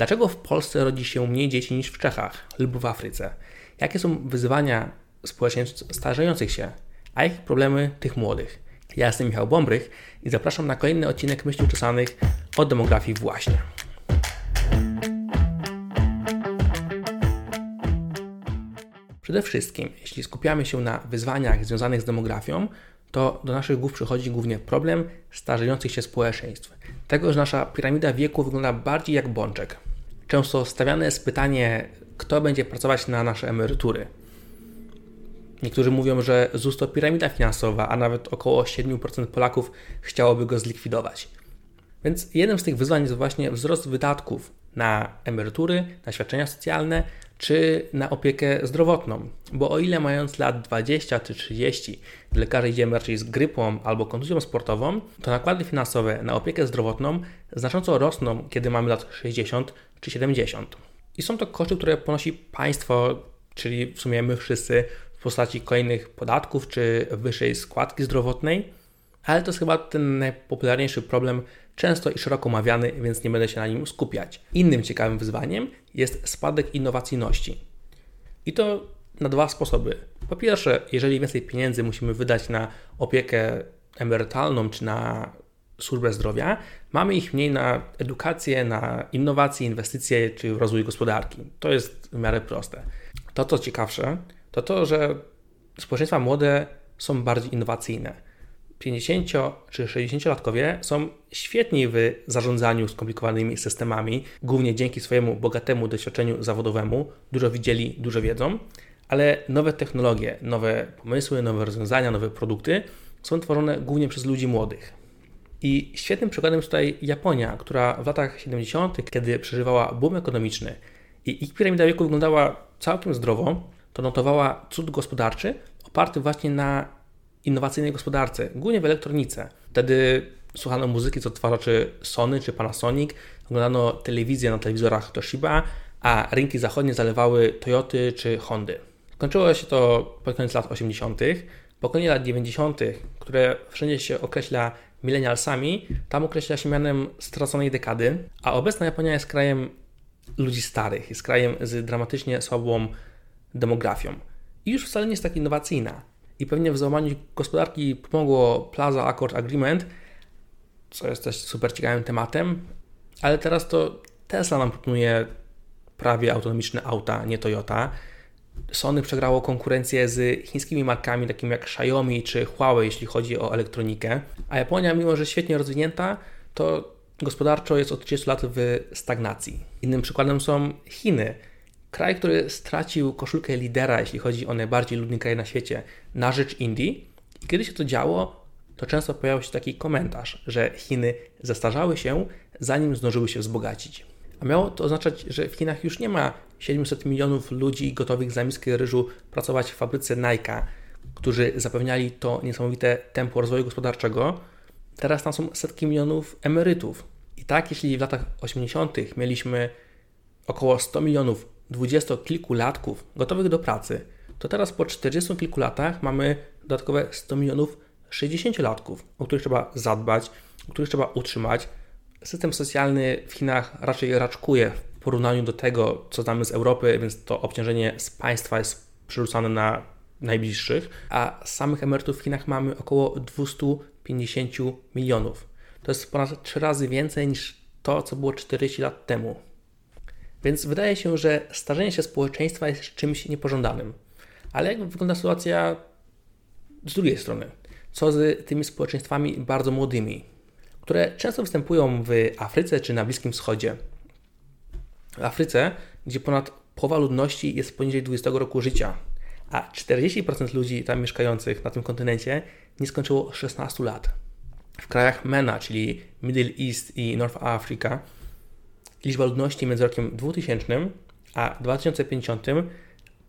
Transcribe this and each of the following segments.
Dlaczego w Polsce rodzi się mniej dzieci niż w Czechach lub w Afryce? Jakie są wyzwania społeczeństw starzejących się? A jakie problemy tych młodych? Ja jestem Michał Bombrych i zapraszam na kolejny odcinek Myśli Uczesanych o demografii właśnie. Przede wszystkim, jeśli skupiamy się na wyzwaniach związanych z demografią, to do naszych głów przychodzi głównie problem starzejących się społeczeństw. Tego, że nasza piramida wieku wygląda bardziej jak bączek. Często stawiane jest pytanie, kto będzie pracować na nasze emerytury. Niektórzy mówią, że ZUS to piramida finansowa, a nawet około 7% Polaków chciałoby go zlikwidować. Więc jednym z tych wyzwań jest właśnie wzrost wydatków na emerytury, na świadczenia socjalne czy na opiekę zdrowotną. Bo o ile mając lat 20 czy 30 do lekarza idziemy raczej z grypą albo kontuzją sportową, to nakłady finansowe na opiekę zdrowotną znacząco rosną, kiedy mamy lat 60 czy 70. I są to koszty, które ponosi państwo, czyli w sumie my wszyscy, w postaci kolejnych podatków czy wyższej składki zdrowotnej. Ale to jest chyba ten najpopularniejszy problem, często i szeroko omawiany, więc nie będę się na nim skupiać. Innym ciekawym wyzwaniem jest spadek innowacyjności. I to na dwa sposoby. Po pierwsze, jeżeli więcej pieniędzy musimy wydać na opiekę emerytalną czy na służbę zdrowia, mamy ich mniej na edukację, na innowacje, inwestycje czy rozwój gospodarki. To jest w miarę proste. To, co ciekawsze, to to, że społeczeństwa młode są bardziej innowacyjne 50 czy 60-latkowie są świetni w zarządzaniu skomplikowanymi systemami, głównie dzięki swojemu bogatemu doświadczeniu zawodowemu, dużo widzieli, dużo wiedzą, ale nowe technologie, nowe pomysły, nowe rozwiązania, nowe produkty są tworzone głównie przez ludzi młodych. I świetnym przykładem jest tutaj Japonia, która w latach 70., kiedy przeżywała boom ekonomiczny i ich piramida wieku wyglądała całkiem zdrowo, to notowała cud gospodarczy oparty właśnie na innowacyjnej gospodarce, głównie w elektronice. Wtedy słuchano muzyki z odtwarzaczy Sony czy Panasonic, oglądano telewizję na telewizorach Toshiba, a rynki zachodnie zalewały Toyoty czy Hondy. Skończyło się to pod koniec lat 80., pokolenie lat 90., które wszędzie się określa milenialsami, tam określa się mianem straconej dekady, a obecna Japonia jest krajem ludzi starych, jest krajem z dramatycznie słabą demografią. I już wcale nie jest tak innowacyjna i pewnie w załamaniu gospodarki pomogło Plaza Accord Agreement, co jest też super ciekawym tematem, ale teraz to Tesla nam proponuje prawie autonomiczne auta, nie Toyota. Sony przegrało konkurencję z chińskimi markami takimi jak Xiaomi czy Huawei, jeśli chodzi o elektronikę, a Japonia, mimo że świetnie rozwinięta, to gospodarczo jest od 30 lat w stagnacji. Innym przykładem są Chiny. Kraj, który stracił koszulkę lidera, jeśli chodzi o najbardziej ludny kraj na świecie, na rzecz Indii. I kiedy się to działo, to często pojawiał się taki komentarz, że Chiny zastarzały się, zanim zdążyły się wzbogacić. A miało to oznaczać, że w Chinach już nie ma 700 milionów ludzi gotowych za miskę ryżu pracować w fabryce Nike, którzy zapewniali to niesamowite tempo rozwoju gospodarczego. Teraz tam są setki milionów emerytów. I tak, jeśli w latach 80. mieliśmy około 100 milionów dwudziestokilkulatków gotowych do pracy, to teraz po 40 kilku latach mamy dodatkowe 100 milionów 60-latków, o których trzeba zadbać, o których trzeba utrzymać. System socjalny w Chinach raczej raczkuje w porównaniu do tego, co znamy z Europy, więc to obciążenie z państwa jest przerzucane na najbliższych, a samych emerytów w Chinach mamy około 250 milionów. To jest ponad 3 razy więcej niż to, co było 40 lat temu. Więc wydaje się, że starzenie się społeczeństwa jest czymś niepożądanym. Ale jak wygląda sytuacja z drugiej strony? Co z tymi społeczeństwami bardzo młodymi, które często występują w Afryce czy na Bliskim Wschodzie? W Afryce, gdzie ponad połowa ludności jest poniżej 20 roku życia, a 40% ludzi tam mieszkających na tym kontynencie nie skończyło 16 lat. W krajach MENA, czyli Middle East i North Africa, liczba ludności między rokiem 2000 a 2050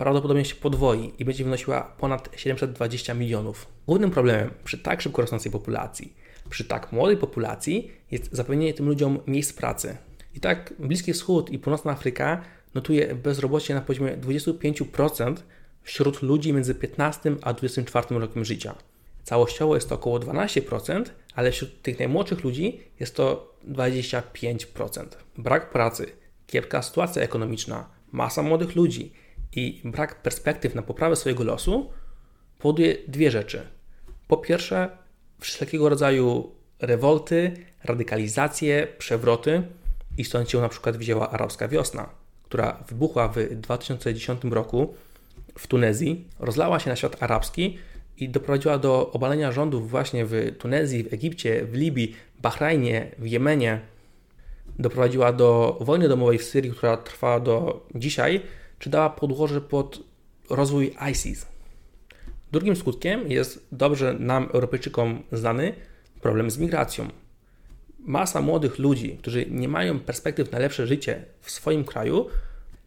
prawdopodobnie się podwoi i będzie wynosiła ponad 720 milionów. Głównym problemem przy tak szybko rosnącej populacji, przy tak młodej populacji jest zapewnienie tym ludziom miejsc pracy. I tak Bliski Wschód i Północna Afryka notuje bezrobocie na poziomie 25% wśród ludzi między 15 a 24 rokiem życia. Całościowo jest to około 12%, ale wśród tych najmłodszych ludzi jest to 25%. Brak pracy, kiepska sytuacja ekonomiczna, masa młodych ludzi i brak perspektyw na poprawę swojego losu powoduje dwie rzeczy. Po pierwsze, wszelkiego rodzaju rewolty, radykalizacje, przewroty i stąd się na przykład wzięła arabska wiosna, która wybuchła w 2010 roku w Tunezji, rozlała się na świat arabski i doprowadziła do obalenia rządów właśnie w Tunezji, w Egipcie, w Libii, Bahrajnie, w Jemenie. Doprowadziła do wojny domowej w Syrii, która trwa do dzisiaj, czy dała podłoże pod rozwój ISIS. Drugim skutkiem jest dobrze nam, Europejczykom, znany problem z migracją. Masa młodych ludzi, którzy nie mają perspektyw na lepsze życie w swoim kraju,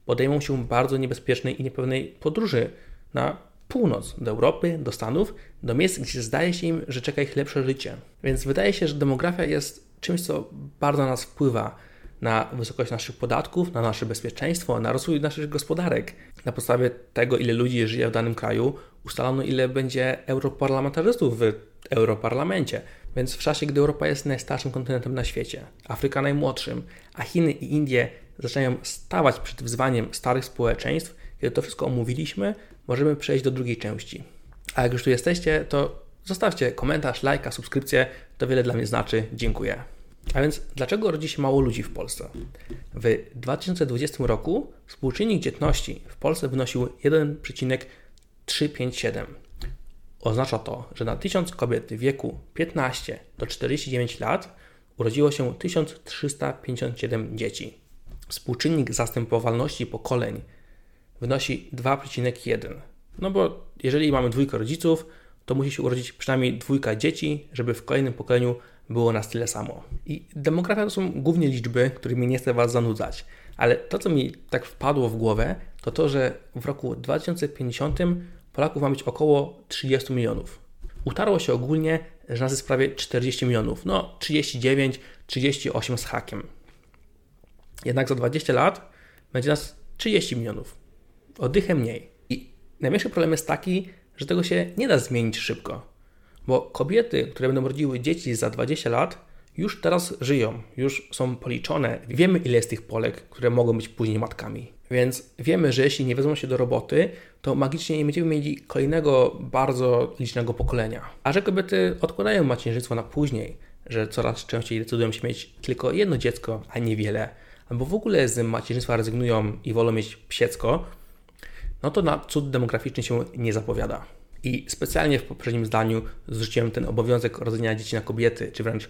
podejmą się bardzo niebezpiecznej i niepewnej podróży na północ, do Europy, do Stanów, do miejsc, gdzie zdaje się im, że czeka ich lepsze życie. Więc wydaje się, że demografia jest czymś, co bardzo na nas wpływa na wysokość naszych podatków, na nasze bezpieczeństwo, na rozwój naszych gospodarek. Na podstawie tego, ile ludzi żyje w danym kraju, ustalono, ile będzie europarlamentarzystów w Europarlamencie. Więc w czasie, gdy Europa jest najstarszym kontynentem na świecie, Afryka najmłodszym, a Chiny i Indie zaczynają stawać przed wyzwaniem starych społeczeństw, kiedy to wszystko omówiliśmy, możemy przejść do drugiej części. A jak już tu jesteście, to zostawcie komentarz, lajka, subskrypcję. To wiele dla mnie znaczy. Dziękuję. A więc dlaczego rodzi się mało ludzi w Polsce? W 2020 roku współczynnik dzietności w Polsce wynosił 1,357. Oznacza to, że na 1000 kobiet w wieku 15 do 49 lat urodziło się 1357 dzieci. Współczynnik zastępowalności pokoleń wynosi 2,1. No bo jeżeli mamy dwójkę rodziców, to musi się urodzić przynajmniej dwójka dzieci, żeby w kolejnym pokoleniu było nas tyle samo. I demografia to są głównie liczby, którymi nie chcę Was zanudzać. Ale to, co mi tak wpadło w głowę, to to, że w roku 2050 Polaków ma być około 30 milionów. Utarło się ogólnie, że nas jest prawie 40 milionów. No, 39, 38 z hakiem. Jednak za 20 lat będzie nas 30 milionów. Oddychę mniej. I największy problem jest taki, że tego się nie da zmienić szybko. Bo kobiety, które będą rodziły dzieci za 20 lat, już teraz żyją, już są policzone. Wiemy, ile jest tych Polek, które mogą być później matkami. Więc wiemy, że jeśli nie wezmą się do roboty, to magicznie nie będziemy mieli kolejnego bardzo licznego pokolenia. A że kobiety odkładają macierzyństwo na później, że coraz częściej decydują się mieć tylko jedno dziecko, a nie wiele, albo w ogóle z macierzyństwa rezygnują i wolą mieć psiecko, no to na cud demograficzny się nie zapowiada. I specjalnie w poprzednim zdaniu zrzuciłem ten obowiązek rodzenia dzieci na kobiety, czy wręcz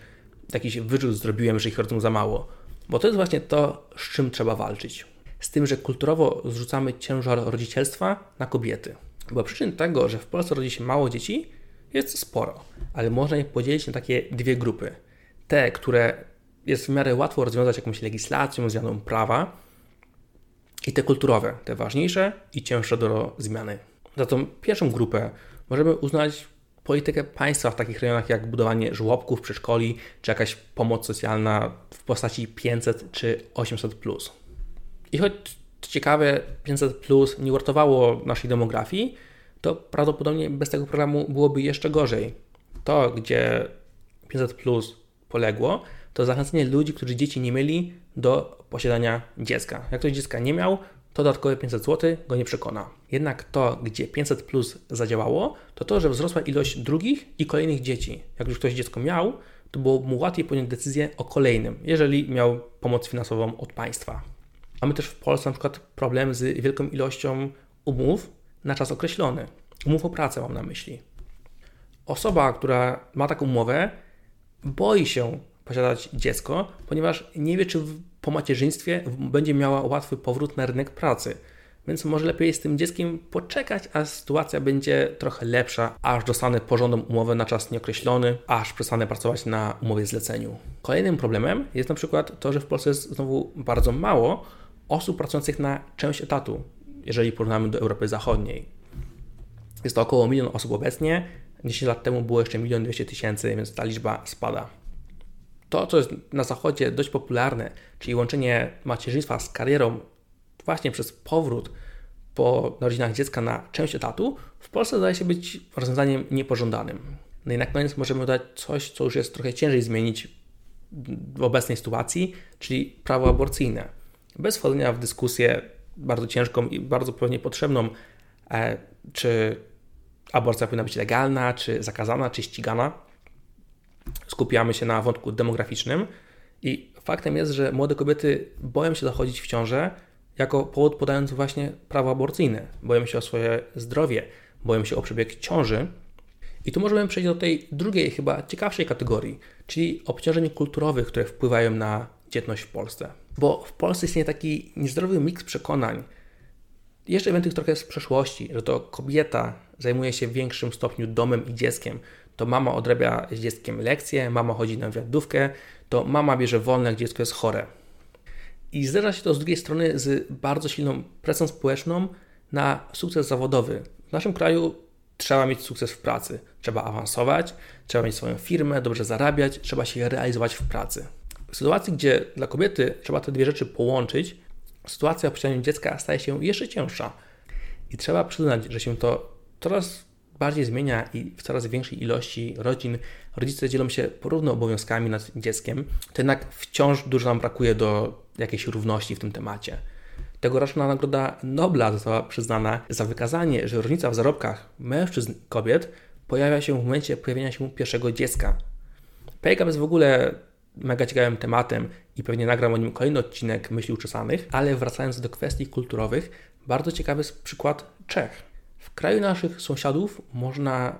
jakiś wyrzut zrobiłem, że ich rodzą za mało. Bo to jest właśnie to, z czym trzeba walczyć. Z tym, że kulturowo zrzucamy ciężar rodzicielstwa na kobiety. Bo przyczyn tego, że w Polsce rodzi się mało dzieci, jest sporo, ale można je podzielić na takie dwie grupy. Te, które jest w miarę łatwo rozwiązać jakąś legislacją, zmianą prawa, i te kulturowe, te ważniejsze i cięższe do zmiany. Za tą pierwszą grupę możemy uznać politykę państwa w takich rejonach jak budowanie żłobków, przedszkoli, czy jakaś pomoc socjalna w postaci 500 czy 800. I choć ciekawe, 500 nie uratowało naszej demografii, to prawdopodobnie bez tego programu byłoby jeszcze gorzej. To, gdzie 500 poległo, to zachęcenie ludzi, którzy dzieci nie mieli, do posiadania dziecka. Jak ktoś dziecka nie miał, to dodatkowe 500 zł go nie przekona. Jednak to, gdzie 500 plus zadziałało, to to, że wzrosła ilość drugich i kolejnych dzieci. Jak już ktoś dziecko miał, to było mu łatwiej podjąć decyzję o kolejnym, jeżeli miał pomoc finansową od państwa. Mamy też w Polsce na przykład problem z wielką ilością umów na czas określony. Umów o pracę mam na myśli. Osoba, która ma taką umowę, boi się posiadać dziecko, ponieważ nie wie, czy po macierzyństwie będzie miała łatwy powrót na rynek pracy. Więc może lepiej z tym dzieckiem poczekać, a sytuacja będzie trochę lepsza, aż dostanę porządną umowę na czas nieokreślony, aż przestanę pracować na umowie zleceniu. Kolejnym problemem jest na przykład to, że w Polsce jest znowu bardzo mało osób pracujących na część etatu, jeżeli porównamy do Europy Zachodniej. Jest to około milion osób obecnie, 10 lat temu było jeszcze milion dwieście tysięcy, więc ta liczba spada to, co jest na zachodzie dość popularne, czyli łączenie macierzyństwa z karierą właśnie przez powrót po narodzinach dziecka na część etatu, w Polsce zdaje się być rozwiązaniem niepożądanym. No i na koniec możemy dodać coś, co już jest trochę ciężej zmienić w obecnej sytuacji, czyli prawo aborcyjne. bez wchodzenia w dyskusję bardzo ciężką i bardzo pewnie potrzebną, e, czy aborcja powinna być legalna, czy zakazana, czy ścigana. Skupiamy się na wątku demograficznym i faktem jest, że młode kobiety boją się zachodzić w ciążę jako powód podając właśnie prawo aborcyjne. Boją się o swoje zdrowie, boją się o przebieg ciąży. I tu możemy przejść do tej drugiej, chyba ciekawszej kategorii, czyli obciążeń kulturowych, które wpływają na dzietność w Polsce. Bo w Polsce istnieje taki niezdrowy miks przekonań, jeszcze wiem tych trochę z przeszłości, że to kobieta zajmuje się w większym stopniu domem i dzieckiem. To mama odrabia z dzieckiem lekcje, mama chodzi na wiadówkę, to mama bierze wolne, jak dziecko jest chore. I zderza się to z drugiej strony z bardzo silną presją społeczną na sukces zawodowy. W naszym kraju trzeba mieć sukces w pracy, trzeba awansować, trzeba mieć swoją firmę, dobrze zarabiać, trzeba się realizować w pracy. W sytuacji, gdzie dla kobiety trzeba te dwie rzeczy połączyć, sytuacja posiadaniu dziecka staje się jeszcze cięższa. I trzeba przyznać, że się to coraz bardziej zmienia i w coraz większej ilości rodzin rodzice dzielą się porówno obowiązkami nad dzieckiem, to jednak wciąż dużo nam brakuje do jakiejś równości w tym temacie. Tegoroczna nagroda Nobla została przyznana za wykazanie, że różnica w zarobkach mężczyzn i kobiet pojawia się w momencie pojawienia się pierwszego dziecka. Pay gap jest w ogóle mega ciekawym tematem i pewnie nagram o nim kolejny odcinek myśli uczesanych, ale wracając do kwestii kulturowych, bardzo ciekawy jest przykład Czech. W kraju naszych sąsiadów można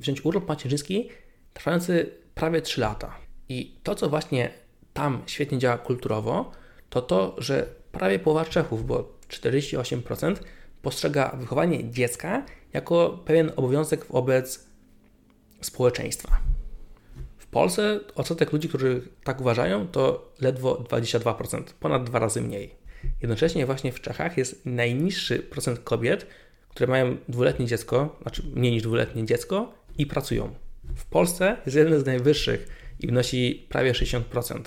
wziąć urlop macierzyński trwający prawie 3 lata. I to, co właśnie tam świetnie działa kulturowo, to to, że prawie połowa Czechów, bo 48%, postrzega wychowanie dziecka jako pewien obowiązek wobec społeczeństwa. Polsce odsetek ludzi, którzy tak uważają, to ledwo 22%, ponad dwa razy mniej. Jednocześnie właśnie w Czechach jest najniższy procent kobiet, które mają dwuletnie dziecko, znaczy mniej niż dwuletnie dziecko i pracują. W Polsce jest jeden z najwyższych i wynosi prawie 60%.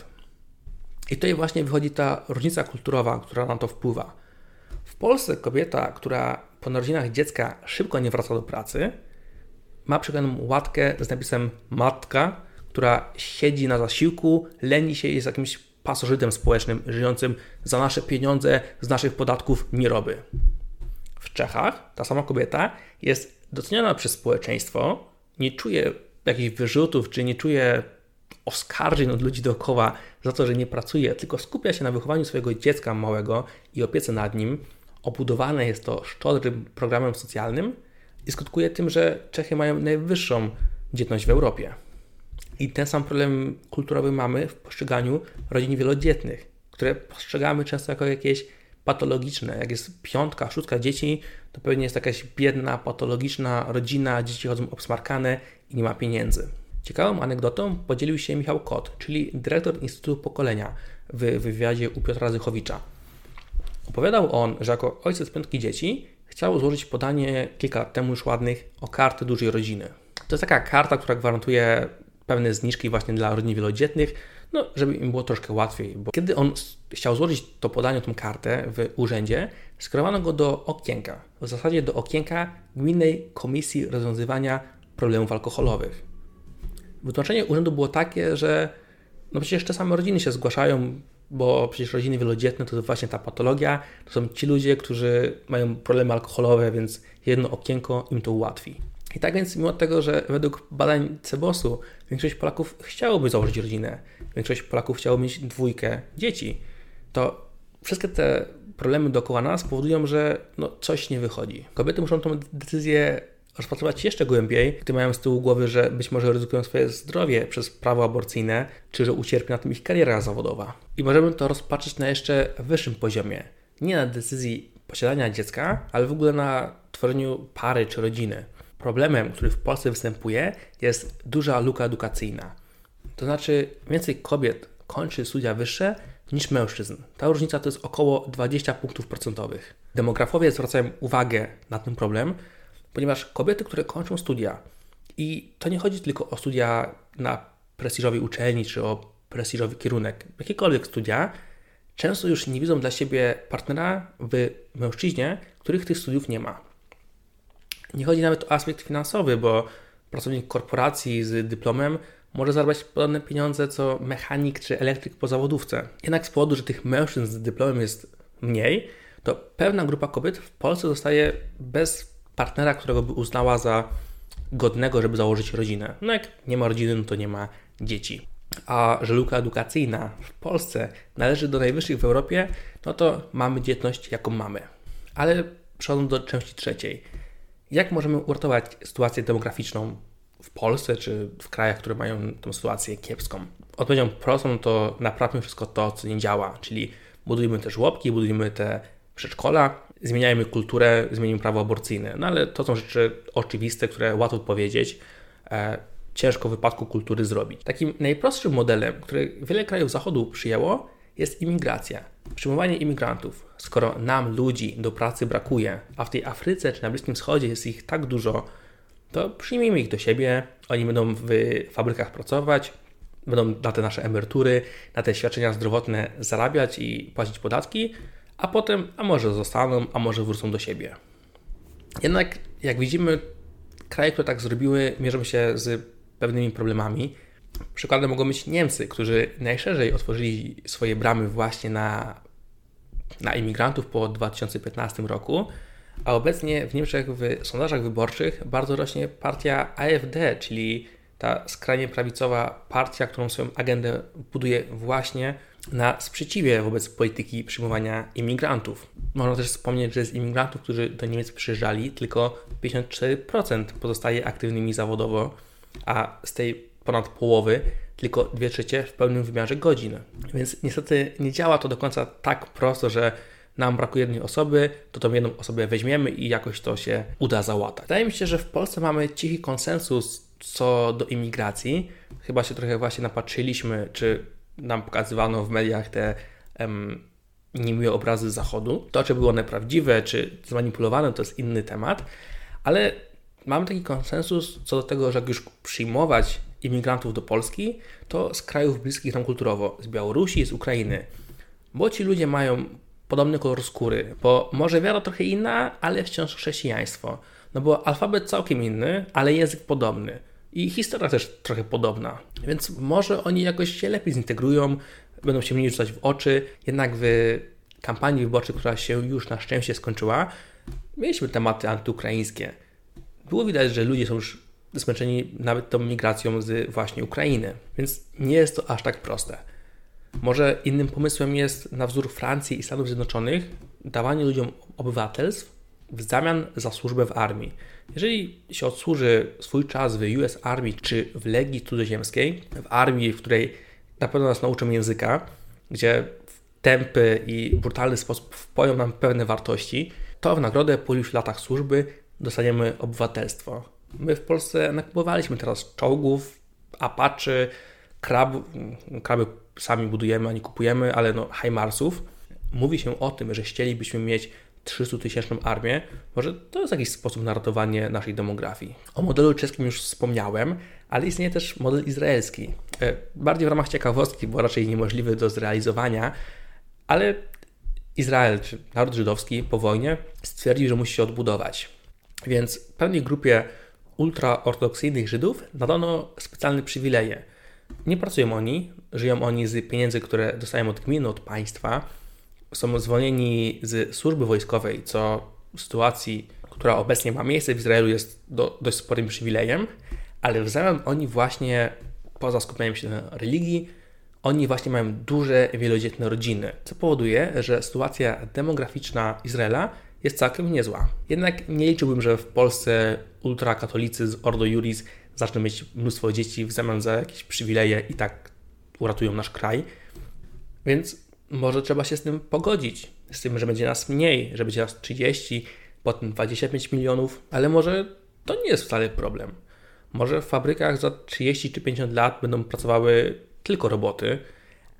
I tutaj właśnie wychodzi ta różnica kulturowa, która na to wpływa. W Polsce kobieta, która po narodzinach dziecka szybko nie wraca do pracy, ma przykładowo łatkę z napisem matka, która siedzi na zasiłku, leni się i jest jakimś pasożytem społecznym żyjącym za nasze pieniądze z naszych podatków nie robi. W Czechach ta sama kobieta jest doceniana przez społeczeństwo, nie czuje jakichś wyrzutów, czy nie czuje oskarżeń od ludzi dookoła za to, że nie pracuje, tylko skupia się na wychowaniu swojego dziecka małego i opiece nad nim. Obudowane jest to szczodrym programem socjalnym i skutkuje tym, że Czechy mają najwyższą dzietność w Europie. I ten sam problem kulturowy mamy w postrzeganiu rodzin wielodzietnych, które postrzegamy często jako jakieś patologiczne. Jak jest piątka, szóstka dzieci, to pewnie jest jakaś biedna, patologiczna rodzina, dzieci chodzą obsmarkane i nie ma pieniędzy. Ciekawą anegdotą podzielił się Michał Kot, czyli dyrektor Instytutu Pokolenia w wywiadzie u Piotra Zychowicza. Opowiadał on, że jako ojciec piątki dzieci chciał złożyć podanie kilka lat temu już ładnych o kartę dużej rodziny. To jest taka karta, która gwarantuje pewne zniżki właśnie dla rodzin wielodzietnych, no, żeby im było troszkę łatwiej. Bo kiedy on chciał złożyć to podanie, tą kartę w urzędzie, skierowano go do okienka, w zasadzie do okienka Gminnej Komisji Rozwiązywania Problemów Alkoholowych. Wytłumaczenie urzędu było takie, że no przecież te same rodziny się zgłaszają, bo przecież rodziny wielodzietne to właśnie ta patologia, to są ci ludzie, którzy mają problemy alkoholowe, więc jedno okienko im to ułatwi. I tak więc, mimo tego, że według badań Cebosu większość Polaków chciałoby założyć rodzinę, większość Polaków chciało mieć dwójkę dzieci, to wszystkie te problemy dookoła nas powodują, że no, coś nie wychodzi. Kobiety muszą tę decyzję rozpatrywać jeszcze głębiej, gdy mają z tyłu głowy, że być może ryzykują swoje zdrowie przez prawo aborcyjne, czy że ucierpi na tym ich kariera zawodowa. I możemy to rozpatrzeć na jeszcze wyższym poziomie. Nie na decyzji posiadania dziecka, ale w ogóle na tworzeniu pary czy rodziny problemem, który w Polsce występuje, jest duża luka edukacyjna. To znaczy, więcej kobiet kończy studia wyższe niż mężczyzn. Ta różnica to jest około 20 punktów procentowych. Demografowie zwracają uwagę na ten problem, ponieważ kobiety, które kończą studia, i to nie chodzi tylko o studia na prestiżowej uczelni czy o prestiżowy kierunek, jakiekolwiek studia, często już nie widzą dla siebie partnera w mężczyźnie, których tych studiów nie ma. Nie chodzi nawet o aspekt finansowy, bo pracownik korporacji z dyplomem może zarabiać podobne pieniądze co mechanik czy elektryk po zawodówce. Jednak z powodu, że tych mężczyzn z dyplomem jest mniej, to pewna grupa kobiet w Polsce zostaje bez partnera, którego by uznała za godnego, żeby założyć rodzinę. No jak nie ma rodziny, no to nie ma dzieci. A że luka edukacyjna w Polsce należy do najwyższych w Europie, no to mamy dzietność, jaką mamy. Ale przechodząc do części trzeciej. Jak możemy uratować sytuację demograficzną w Polsce czy w krajach, które mają tę sytuację kiepską? Odpowiedzią prostą to naprawmy wszystko to, co nie działa, czyli budujmy te żłobki, budujmy te przedszkola, zmieniajmy kulturę, zmienimy prawo aborcyjne. No ale to są rzeczy oczywiste, które łatwo powiedzieć, e, ciężko w wypadku kultury zrobić. Takim najprostszym modelem, który wiele krajów Zachodu przyjęło, jest imigracja. Przyjmowanie imigrantów. Skoro nam ludzi do pracy brakuje, a w tej Afryce czy na Bliskim Wschodzie jest ich tak dużo, to przyjmijmy ich do siebie, oni będą w fabrykach pracować, będą na te nasze emerytury, na te świadczenia zdrowotne zarabiać i płacić podatki, a potem, a może zostaną, a może wrócą do siebie. Jednak, jak widzimy, kraje, które tak zrobiły, mierzą się z pewnymi problemami. Przykładem mogą być Niemcy, którzy najszerzej otworzyli swoje bramy właśnie na, na imigrantów po 2015 roku, a obecnie w Niemczech w sondażach wyborczych bardzo rośnie partia AfD, czyli ta skrajnie prawicowa partia, którą swoją agendę buduje właśnie na sprzeciwie wobec polityki przyjmowania imigrantów. Można też wspomnieć, że z imigrantów, którzy do Niemiec przyjeżdżali, tylko 54% pozostaje aktywnymi zawodowo, a z tej ponad połowy tylko 2 trzecie w pełnym wymiarze godzin. Więc niestety nie działa to do końca tak prosto, że nam brakuje jednej osoby, to tą jedną osobę weźmiemy i jakoś to się uda załatać. Wydaje mi się, że w Polsce mamy cichy konsensus co do imigracji. Chyba się trochę właśnie napatrzyliśmy, czy nam pokazywano w mediach te um, niemiłe obrazy zachodu. To, czy było one prawdziwe, czy zmanipulowane, to jest inny temat, ale mamy taki konsensus co do tego, że jak już przyjmować imigrantów do Polski, to z krajów bliskich nam kulturowo, z Białorusi, z Ukrainy, bo ci ludzie mają podobny kolor skóry, bo może wiara trochę inna, ale wciąż chrześcijaństwo. No bo alfabet całkiem inny, ale język podobny. I historia też trochę podobna. Więc może oni jakoś się lepiej zintegrują, będą się mniej rzucać w oczy. Jednak w kampanii wyborczej, która się już na szczęście skończyła, mieliśmy tematy antyukraińskie. Było widać, że ludzie są już zmęczeni nawet tą migracją z właśnie Ukrainy, więc nie jest to aż tak proste. Może innym pomysłem jest na wzór Francji i Stanów Zjednoczonych dawanie ludziom obywatelstw w zamian za służbę w armii. Jeżeli się odsłuży swój czas w US Army czy w Legii Cudzoziemskiej, w armii, w której na pewno nas nauczą języka, gdzie w tępy i brutalny sposób wpoją nam pewne wartości, to w nagrodę po iluś latach służby dostaniemy obywatelstwo. My w Polsce nakupowaliśmy teraz czołgów, apaczy, krab, kraby sami budujemy, a nie kupujemy, ale no Heimarsów. Mówi się o tym, że chcielibyśmy mieć 300-tysięczną armię, może to jest jakiś sposób na ratowanie naszej demografii. O modelu czeskim już wspomniałem, ale istnieje też model izraelski. E, bardziej w ramach ciekawostki, bo raczej niemożliwy do zrealizowania, ale Izrael, czy naród żydowski po wojnie stwierdził, że musi się odbudować. Więc pewnej grupie ultraortodoksyjnych Żydów nadano specjalne przywileje. Nie pracują oni, żyją oni z pieniędzy, które dostają od gminy, od państwa, są zwolnieni z służby wojskowej, co w sytuacji, która obecnie ma miejsce w Izraelu, jest do, dość sporym przywilejem, ale w zamian oni właśnie, poza skupianiem się na religii, oni właśnie mają duże, wielodzietne rodziny, co powoduje, że sytuacja demograficzna Izraela jest całkiem niezła. Jednak nie liczyłbym, że w Polsce ultrakatolicy z Ordo Juris zaczną mieć mnóstwo dzieci w zamian za jakieś przywileje i tak uratują nasz kraj. Więc może trzeba się z tym pogodzić, z tym, że będzie nas mniej, że będzie nas 30, potem 25 milionów, ale może to nie jest wcale problem. Może w fabrykach za 30 czy 50 lat będą pracowały tylko roboty,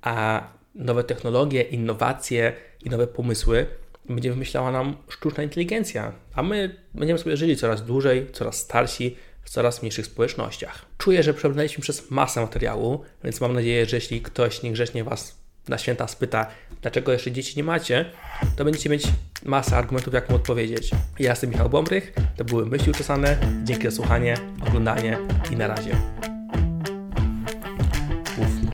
a nowe technologie, innowacje i nowe pomysły będzie wymyślała nam sztuczna inteligencja, a my będziemy sobie żyli coraz dłużej, coraz starsi, w coraz mniejszych społecznościach. Czuję, że przebrnęliśmy przez masę materiału, więc mam nadzieję, że jeśli ktoś niegrzecznie Was na święta spyta, dlaczego jeszcze dzieci nie macie, to będziecie mieć masę argumentów, jak mu odpowiedzieć. Ja jestem Michał Bombrych, to były Myśli Uczesane. Dzięki za słuchanie, oglądanie i na razie.